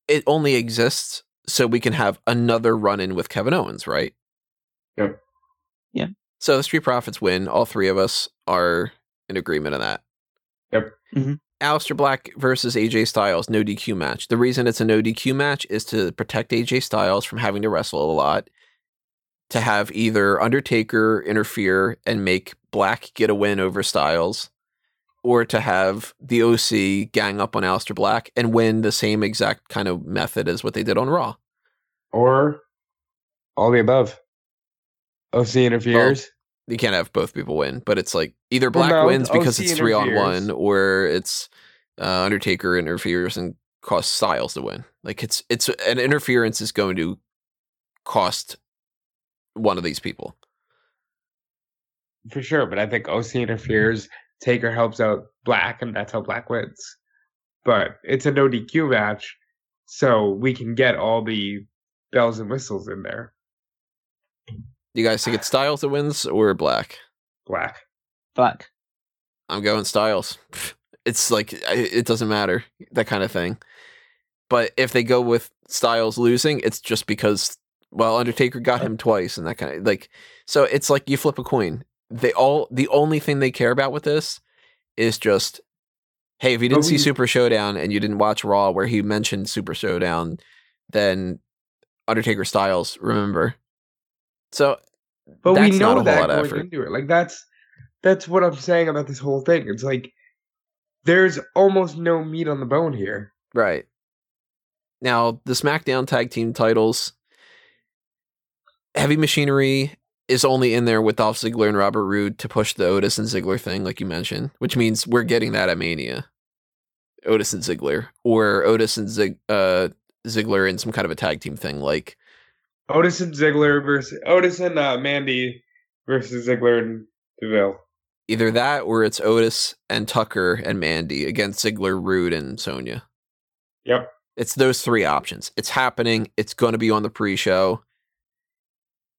it only exists so we can have another run in with Kevin Owens, right? Yep. Yeah. So the Street Profits win. All three of us are in agreement on that. Yep. Mhm. Aleister Black versus AJ Styles, no DQ match. The reason it's a no DQ match is to protect AJ Styles from having to wrestle a lot, to have either Undertaker interfere and make Black get a win over Styles, or to have the OC gang up on Aleister Black and win the same exact kind of method as what they did on Raw. or all the above. OC interferes. You can't have both people win, but it's like either Well, Black no, wins because OC it's three on one, or it's uh, Undertaker interferes and costs Styles to win. Like it's it's an interference is going to cost one of these people. for sure, but I think OC interferes. Taker helps out Black, and that's how Black wins. But it's a no DQ match, so we can get all the bells and whistles in there. You guys think it's Styles that wins or Black? Black. Black. I'm going Styles. It's like it doesn't matter that kind of thing. But if they go with Styles losing, it's just because well Undertaker got him twice and that kind of like so it's like you flip a coin. They all the only thing they care about with this is just hey, if you didn't But see Super Showdown and you didn't watch Raw where he mentioned Super Showdown, then Undertaker Styles, remember. So But we That's not a know whole that lot of going effort. into it. Like that's that's what I'm saying about this whole thing. It's like there's almost no meat on the bone here. Right. Now, the SmackDown tag team titles, Heavy Machinery is only in there with Dolph Ziggler and Robert Roode to push the Otis and Ziggler thing, like you mentioned, which means we're getting that at Mania. Otis and Ziggler, or Otis and Zig, uh, Ziggler in some kind of a tag team thing, like Otis and Ziggler versus Otis and uh, Mandy versus Ziggler and Deville. either that or it's Otis and Tucker and Mandy against Ziggler, Roode, and Sonya. Yep. It's those three options. It's happening. It's going to be on the pre-show.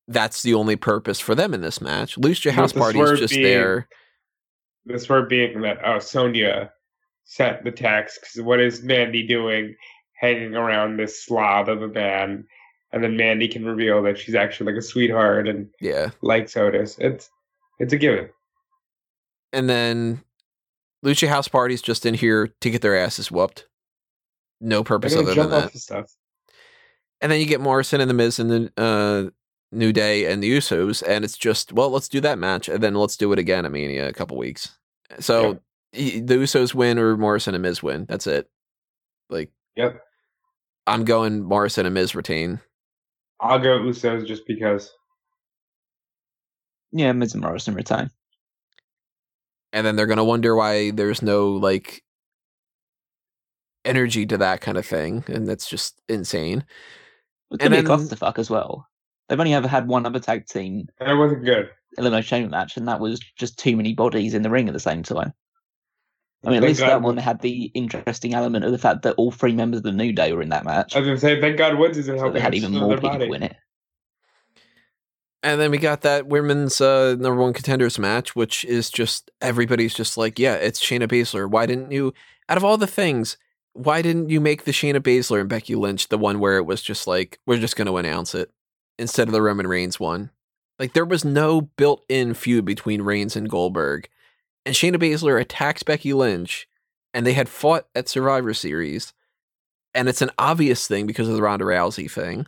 That's the only purpose for them in this match. Lucha With House Party is just being- there. This swerve being that oh Sonya set the text because what is Mandy doing hanging around this slob of a man? And then Mandy can reveal that she's actually like a sweetheart and Yeah. likes Otis. It's it's a given. And then Lucha House Party's just in here to get their asses whooped. No purpose other than that. stuff. And then you get Morrison and the Miz and the uh, New Day and the Usos, and it's just well, let's do that match, and then let's do it again at Mania a couple weeks. So y- the Usos win or Morrison and Miz win. That's it. Like Yep. I'm going Morrison and Miz retain. I'll go Usos just because. Yeah, Miz and Morrison retain. and then they're gonna wonder why there's no like energy to that kind of thing, and that's just insane. It And could be a then- clusterfuck as well. They've only ever had one other tag team And it wasn't good. elimination chamber match, and that was just too many bodies in the ring at the same time. I mean, at Thank least God that one had the interesting element of the fact that all three members of the New Day were in that match. I was gonna say, thank God Woods isn't So helping. they had even more their people body. in it. And then we got that women's uh, number one contenders match, which is just everybody's just like, yeah, it's Shayna Baszler. Why didn't you, out of all the things, why didn't you make the Shayna Baszler and Becky Lynch the one where it was just like, we're just going to announce it instead of the Roman Reigns one? Like, there was no built in feud between Reigns and Goldberg. And Shayna Baszler attacks Becky Lynch, and they had fought at Survivor Series. And it's an obvious thing because of the Ronda Rousey thing.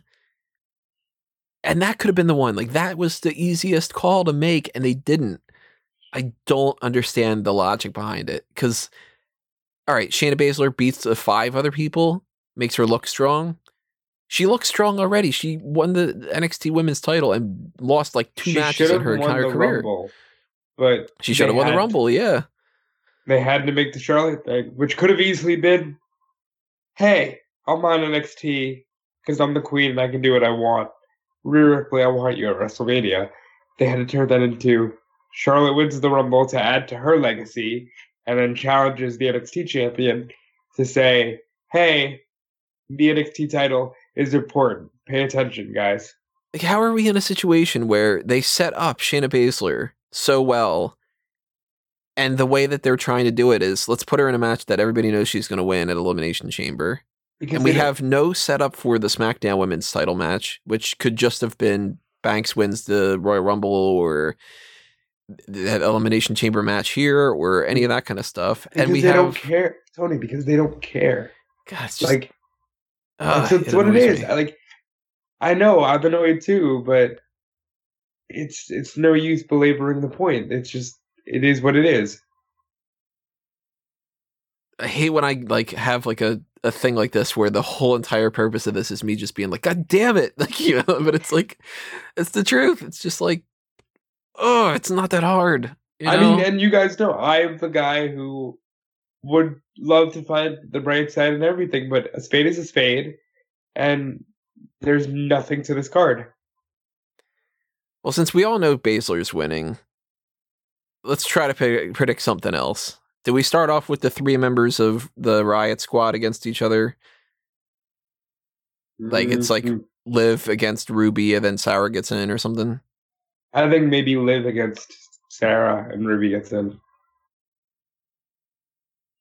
And that could have been the one. Like that was the easiest call to make, and they didn't. I don't understand the logic behind it. Because, all right, Shayna Baszler beats the five other people, makes her look strong. She looks strong already. She won the NXT Women's Title and lost like two She matches in her won entire the career. Rumble, but She should have won the Rumble. Yeah, They had to make the Charlotte thing, which could have easily been, "Hey, I'm on NXT because I'm the queen and I can do what I want." Rhea Ripley, I want you at WrestleMania. They had to turn that into Charlotte wins the Rumble to add to her legacy, and then challenges the NXT champion to say, "Hey, the NXT title is important. Pay attention, guys." like how are we in a situation where they set up Shayna Baszler so well, and the way that they're trying to do it is let's put her in a match that everybody knows she's going to win at Elimination Chamber. Because and we they don't- have no setup for the SmackDown Women's Title match, which could just have been Banks wins the Royal Rumble or that Elimination Chamber match here or any of that kind of stuff. because and we they have don't care, Tony. Because they don't care. God, just like ah, that's, that's what it is. me. I, Like, I know I'm annoyed too, but it's it's no use belaboring the point. It's just it is what it is. I hate when I like have like a, a thing like this where the whole entire purpose of this is me just being like, God damn it. Like, you know, but it's like it's the truth. It's just like, oh, it's not that hard. You I mean, and you guys know I am the guy who would love to find the bright side and everything, but a spade is a spade, and there's nothing to this card. well, since we all know Baszler's winning, let's try to pre- predict something else. Do we start off with the three members of the Riot Squad against each other? Like, it's like- Mhm. Liv against Ruby, and then Sarah gets in or something? I think maybe Liv against Sarah and Ruby gets in.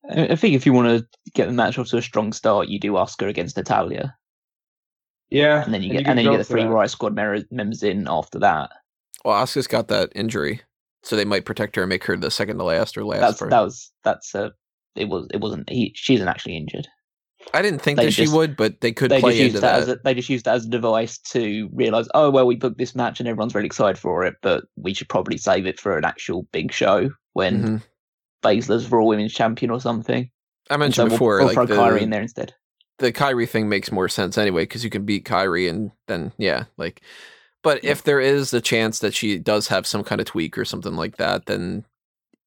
I I think if you want to get the match off to a strong start, you do Asuka against Natalya, Yeah, and then you and get can and then you get the three that. Riot Squad mer- members in after that. Well, Asuka's got that injury, so they might protect her and make her the second to last or last. That's person. that was that's uh it was it wasn't he she isn't actually injured. I didn't think They that she would, but they could They play just used into that, that. as a, they just used that as a device to realize, oh well, we booked this match and everyone's really excited for it, but we should probably save it for an actual big show when Mhm. Baszler's Raw Women's Champion or something. I mentioned so before, we'll, we'll like throw Kairi in there instead. the Kairi thing makes more sense anyway because you can beat Kairi and then yeah, like. But Yeah. if there is a chance that she does have some kind of tweak or something like that, then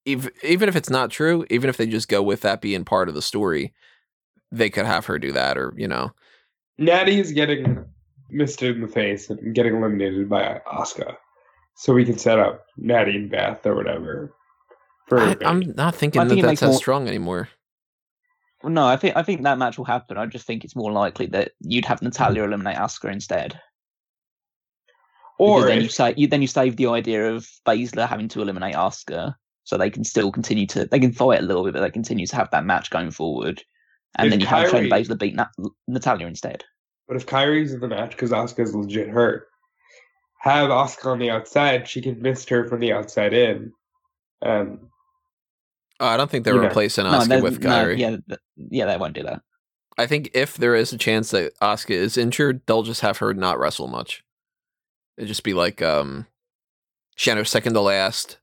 even even if it's not true, even if they just go with that being part of the story, they could have her do that, or you know, Natty is getting misted in the face and getting eliminated by Asuka, so we can set up Natty and Beth or whatever. For I, I'm not thinking I think that it that's as more- strong anymore. Well, no, I think I think that match will happen. I just think it's more likely that you'd have Natalya eliminate Asuka instead. or because then if- you say you then you save the idea of Baszler having to eliminate Asuka, so they can still continue to they can fight a little bit, but they continue to have that match going forward. And If then you have Kairi- Shayna Baszler beat Nat- Natalya instead. But if Kairi's in the match because Asuka's legit hurt, have Asuka on the outside. She can mist her from the outside in. Um, Oh, I don't think they're You know. replacing No, Asuka they- with no, Kairi. yeah, th- yeah, they won't do that. I think if there is a chance that Asuka is injured, they'll just have her not wrestle much. It'd just be like um Shayna's second to last.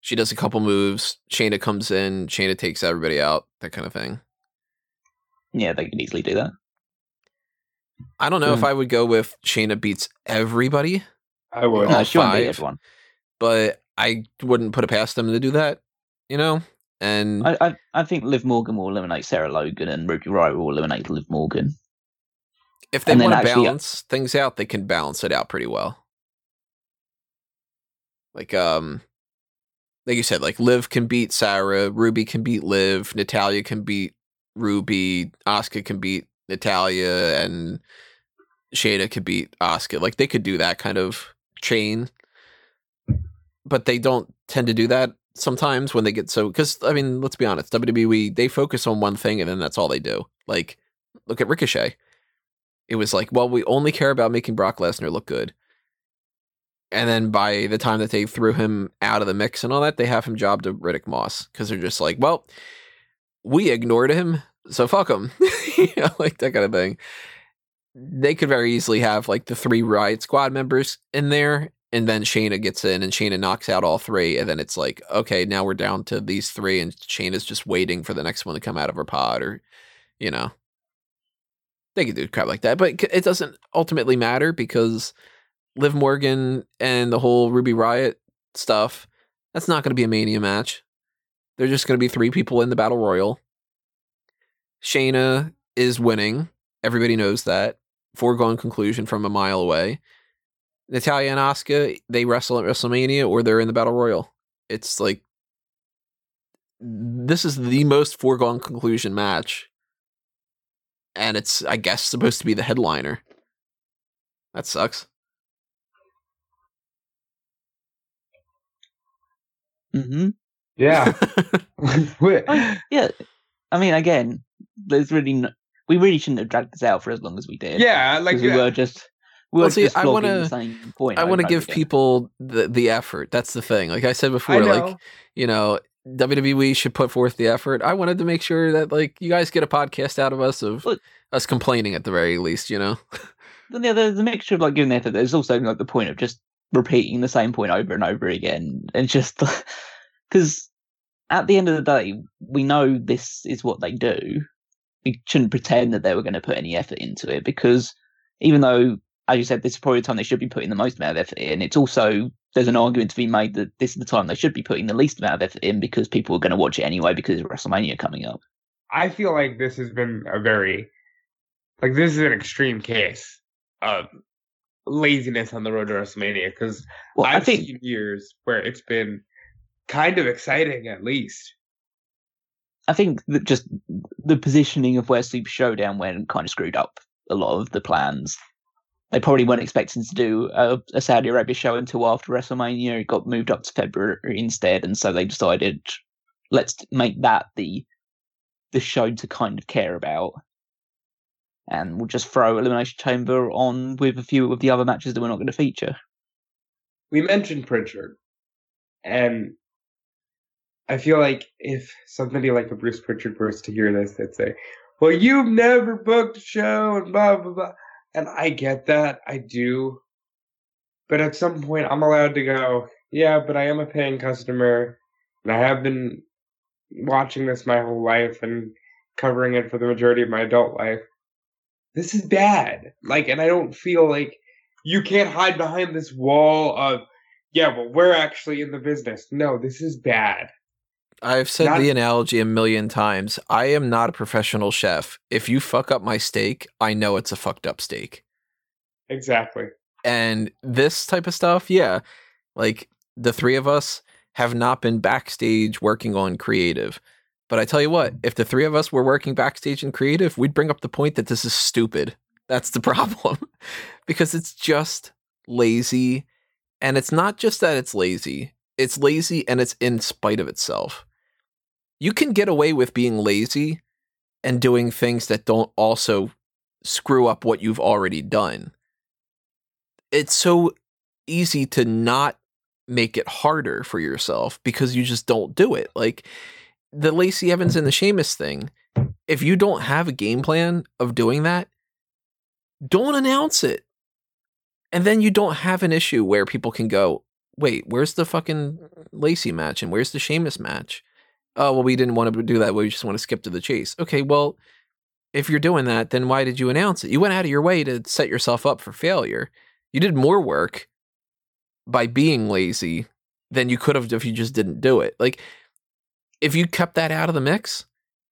She does a couple moves. Shayna comes in. Shayna takes everybody out. That kind of thing. Yeah, they could easily do that. I don't know if Hmm. I would go with Shayna beats everybody, I would. No, she won't beat everyone. but I wouldn't put it past them to do that. You know, and I, I, I think Liv Morgan will eliminate Sarah Logan and Ruby Riot will eliminate Liv Morgan. if they and want to actually- balance things out, they can balance it out pretty well. Like um like you said, like Liv can beat Sarah, Ruby can beat Liv, Natalya can beat Ruby, Asuka can beat Natalya, and Shayna could beat Asuka. Like they could do that kind of chain. But they don't tend to do that sometimes when they get so because I mean, let's be honest, WWE they focus on one thing and then that's all they do. Like, look at Ricochet. It was like, well, we only care about making Brock Lesnar look good. And then by the time that they threw him out of the mix and all that, they have him jobbed to Riddick Moss because they're just like, well, we ignored him, so fuck him, you know, like that kind of thing. They could very easily have like the three Riot Squad members in there, and then Shayna gets in and Shayna knocks out all three, and then it's like, okay, now we're down to these three, and Shayna's just waiting for the next one to come out of her pod, or you know, they could do crap like that, but it doesn't ultimately matter because Liv Morgan and the whole Ruby Riot stuff, that's not going to be a Mania match. They're just going to be three people in the Battle Royal. Shayna is winning. Everybody knows that. Foregone conclusion from a mile away. Natalya and Asuka, they wrestle at WrestleMania or they're in the Battle Royal. It's like this is the most foregone conclusion match. And it's, I guess, supposed to be the headliner. That sucks. hmm Yeah. Wait. Yeah, I mean, again, there's really no, we really shouldn't have dragged this out for as long as we did. yeah, like we uh, were just we Well, were see, I the same point. I want to give again. people the the effort. That's the thing. Like I said before, know. like you know, WWE should put forth the effort. I wanted to make sure that like you guys get a podcast out of us of Look- us complaining at the very least. You know, yeah, there's a mixture of like giving the effort. There's also like the point of just repeating the same point over and over again, and just because at the end of the day, we know this is what they do. We shouldn't pretend that they were going to put any effort into it because even though, as you said, this is probably the time they should be putting the most amount of effort in. It's also there's an argument to be made that this is the time they should be putting the least amount of effort in because people are going to watch it anyway because of WrestleMania coming up. I feel like this has been a very like this is an extreme case of laziness on the road to WrestleMania because Well, I've I think seen years where it's been kind of exciting at least. I think that just the positioning of where Super Showdown went kind of screwed up a lot of the plans. They probably weren't expecting to do a, a Saudi Arabia show until after WrestleMania. It got moved up to February instead, and so they decided let's make that the the show to kind of care about, and we'll just throw Elimination Chamber on with a few of the other matches that we're not going to feature. We mentioned Prichard, and I feel like if somebody like a Bruce Prichard was to hear this, they'd say, "Well, you've never booked a show," and blah blah blah. And I get that, I do, but at some point, I'm allowed to go. Yeah, but I am a paying customer, and I have been watching this my whole life and covering it for the majority of my adult life. This is bad. Like, and I don't feel like you can't hide behind this wall of, yeah, well, we're actually in the business. No, this is bad. I've said Not- the analogy a million times. I am not a professional chef. If you fuck up my steak, I know it's a fucked up steak. Exactly. And this type of stuff, yeah, like the three of us have not been backstage working on creative. But I tell you what, if the three of us were working backstage in creative, we'd bring up the point that this is stupid. That's the problem. because it's just lazy. And it's not just that it's lazy, it's lazy and it's in spite of itself. You can get away with being lazy and doing things that don't also screw up what you've already done. It's so easy to not make it harder for yourself because you just don't do it. Like the Lacey Evans and the Sheamus thing, if you don't have a game plan of doing that, don't announce it. And then you don't have an issue where people can go, wait, where's the fucking Lacey match and where's the Sheamus match? Oh, well, we didn't want to do that. We just want to skip to the chase. Okay, well, if you're doing that, then why did you announce it? You went out of your way to set yourself up for failure. You did more work by being lazy than you could have if you just didn't do it. Like, if you kept that out of the mix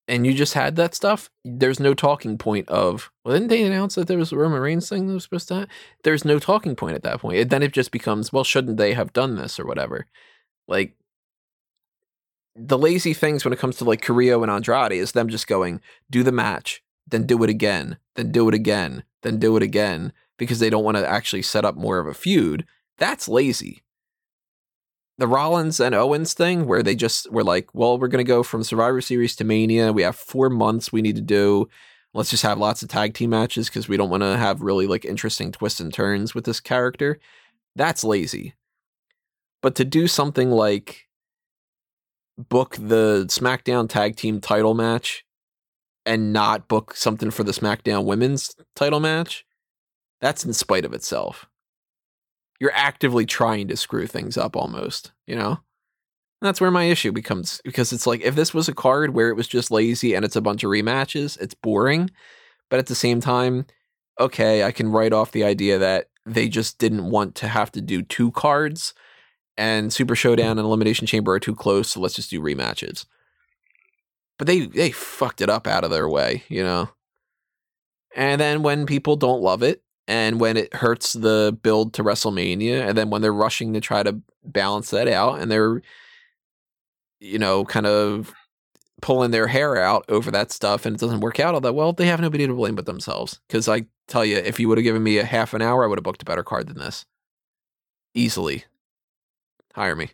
and you just had that stuff, there's no talking point of, well, didn't they announce that there was a Roman Reigns thing that was supposed to There's no talking point at that point. It, then it just becomes, well, shouldn't they have done this or whatever? Like, the lazy things when it comes to like Carrillo and Andrade is them just going, do the match, then do it again, then do it again, then do it again, because they don't want to actually set up more of a feud. That's lazy. The Rollins and Owens thing, where they just were like, well, we're going to go from Survivor Series to Mania. We have four months we need to do. Let's just have lots of tag team matches because we don't want to have really like interesting twists and turns with this character. That's lazy. But to do something like book the SmackDown tag team title match and not book something for the SmackDown women's title match, that's in spite of itself. You're actively trying to screw things up almost, you know? And that's where my issue becomes because it's like if this was a card where it was just lazy and it's a bunch of rematches, it's boring. But at the same time, okay, I can write off the idea that they just didn't want to have to do two cards and Super Showdown and Elimination Chamber are too close, so let's just do rematches. But they they fucked it up out of their way, you know. And then when people don't love it, and when it hurts the build to WrestleMania, and then when they're rushing to try to balance that out, and they're, you know, kind of pulling their hair out over that stuff, and it doesn't work out all that well, they have nobody to blame but themselves. Because I tell you, if you would have given me a half an hour, I would have booked a better card than this, easily. Hire me.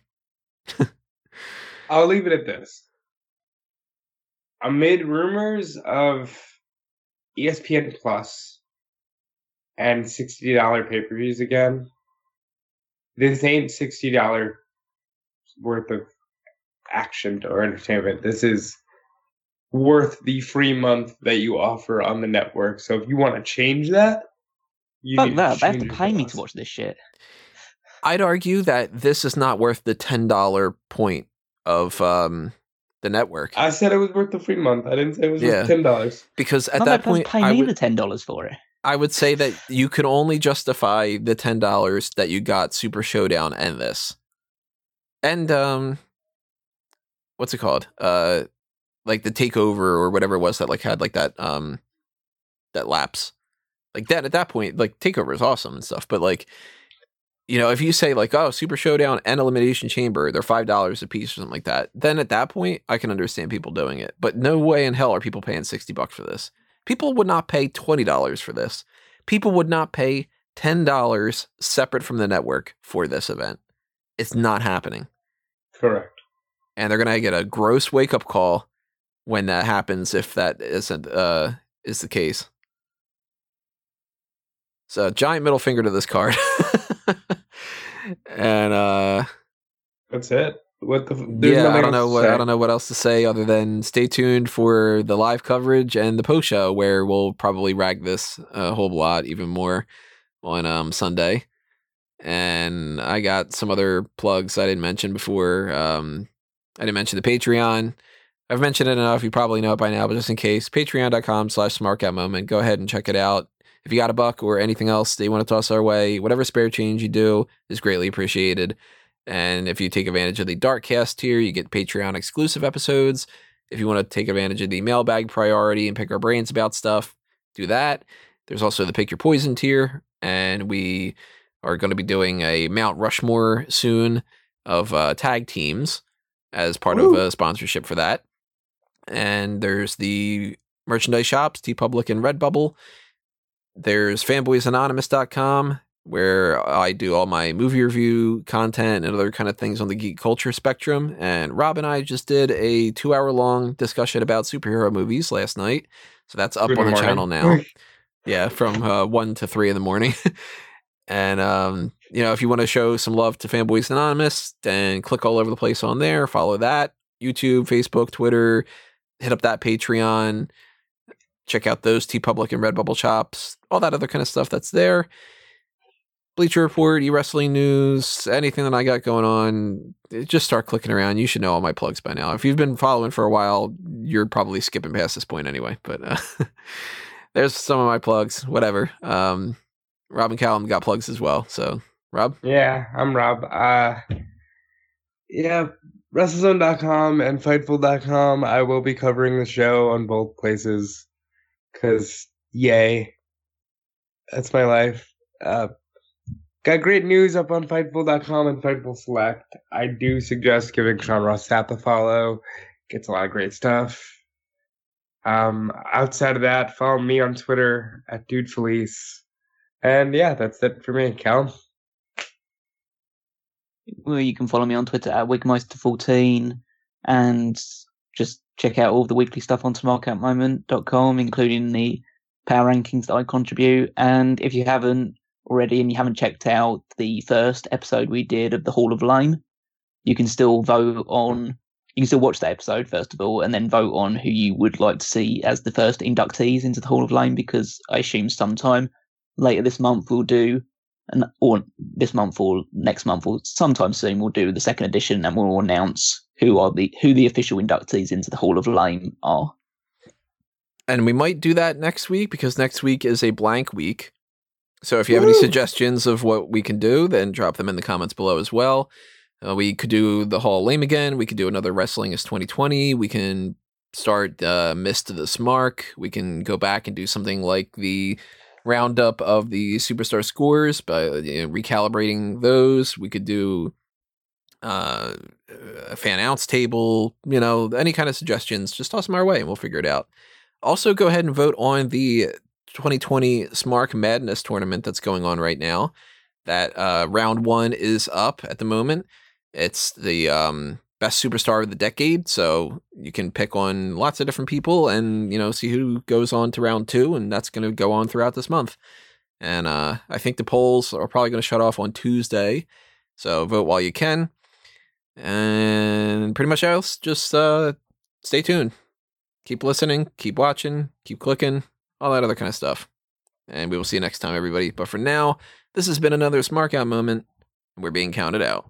I'll leave it at this. Amid rumors of ESPN Plus and $60 pay per views again, this ain't $60 worth of action or entertainment. This is worth the free month that you offer on the network. So if you want to change that, you Fuck need that. They have to pay me to watch this shit. I'd argue that this is not worth the ten dollar point of um, the network I said it was worth the free month. I didn't say it was Yeah. worth ten dollars. because at Not that that point, point, pay I me would, the ten dollars for it. I would say that you could only justify the ten dollars that you got Super Showdown and this, and um, what's it called? Uh, like the takeover or whatever it was that like had like that um, that lapse, like that at that point, like takeover is awesome and stuff, but like. You know, if you say like, "Oh, Super Showdown and Elimination Chamber, they're five dollars a piece or something like that," then at that point, I can understand people doing it. But no way in hell are people paying sixty bucks for this. People would not pay twenty dollars for this people would not pay $10 separate from the network for this event. It's not happening. Correct. And they're going to get a gross wake up call when that happens if that isn't uh is the case. So giant middle finger to this card. and uh That's it. What the? yeah, I don't know what say. I don't know what else to say other than stay tuned for the live coverage and the post show where we'll probably rag this a whole lot even more on um Sunday. And I got some other plugs I didn't mention before. Um I didn't mention the Patreon. I've mentioned it enough. You probably know it by now, but just in case, patreon.com slash smarkout moment. Go ahead and check it out. If you got a buck or anything else that you want to toss our way, whatever spare change you do is greatly appreciated. And if you take advantage of the Darkcast tier, you get Patreon exclusive episodes. If you want to take advantage of the mailbag priority and pick our brains about stuff, do that. There's also the Pick Your Poison tier, and we are going to be doing a Mount Rushmore soon of uh, tag teams as part of a sponsorship for that. And there's the merchandise shops, TeePublic and Redbubble. There's fanboysanonymous.com where I do all my movie review content and other kind of things on the geek culture spectrum. And Rob and I just did a two hour long discussion about superhero movies last night. So that's up Good on the morning. channel now. yeah, from uh, one to three in the morning. and um, you know, if you want to show some love to Fanboys Anonymous, then click all over the place on there. Follow that YouTube, Facebook, Twitter. Hit up that Patreon. Check out those TeePublic and Redbubble shops. All that other kind of stuff that's there. Bleacher Report, e wrestling news, anything that I got going on, eh, just start clicking around. You should know all my plugs by now. If you've been following for a while, you're probably skipping past this point anyway. But uh, there's some of my plugs. Whatever. Um, Rob and Callum got plugs as well. So, Rob, Yeah, I'm Rob. Uh, yeah, WrestleZone.com and Fightful.com. I will be covering the show on both places. Cause yay, that's my life. Uh, got great news up on Fightful.com and Fightful Select. I do suggest giving Sean Ross Sapp a follow. Gets a lot of great stuff. Um, outside of that, follow me on Twitter at Dude Felice. And yeah, that's it for me. Cal. Well, you can follow me on Twitter at Wigmeister14 and just check out all the weekly stuff on smarkoutmoment.com, including the power rankings that I contribute. And if you haven't already and you haven't checked out the first episode we did of the Hall of Lame, you can still vote on. You can still watch that episode first of all, and then vote on who you would like to see as the first inductees into the Hall of Lame. Because I assume sometime later this month we'll do and or this month or next month or sometime soon we'll do the second edition and we'll announce who are the who the official inductees into the Hall of Lame are. And we might do that next week because next week is a blank week. So if you have any suggestions of what we can do, then drop them in the comments below as well. Uh, we could do the Hall of Lame again. We could do another Wrestling is 2020. We can start uh, Mist to the Smark. We can go back and do something like the roundup of the superstar scores by you know, recalibrating those. We could do uh, a fan ounce table, you know, any kind of suggestions, just toss them our way and we'll figure it out. Also, go ahead and vote on the 2020 Smark Madness tournament that's going on right now. That uh, round one is up at the moment. It's the um, best superstar of the decade, so you can pick on lots of different people and you know see who goes on to round two, and that's going to go on throughout this month. And uh, I think the polls are probably going to shut off on Tuesday, so vote while you can. And pretty much else, just uh, stay tuned. Keep listening, keep watching, keep clicking, all that other kind of stuff. And we will see you next time, everybody. But for now, this has been another Smark Out moment. We're being counted out.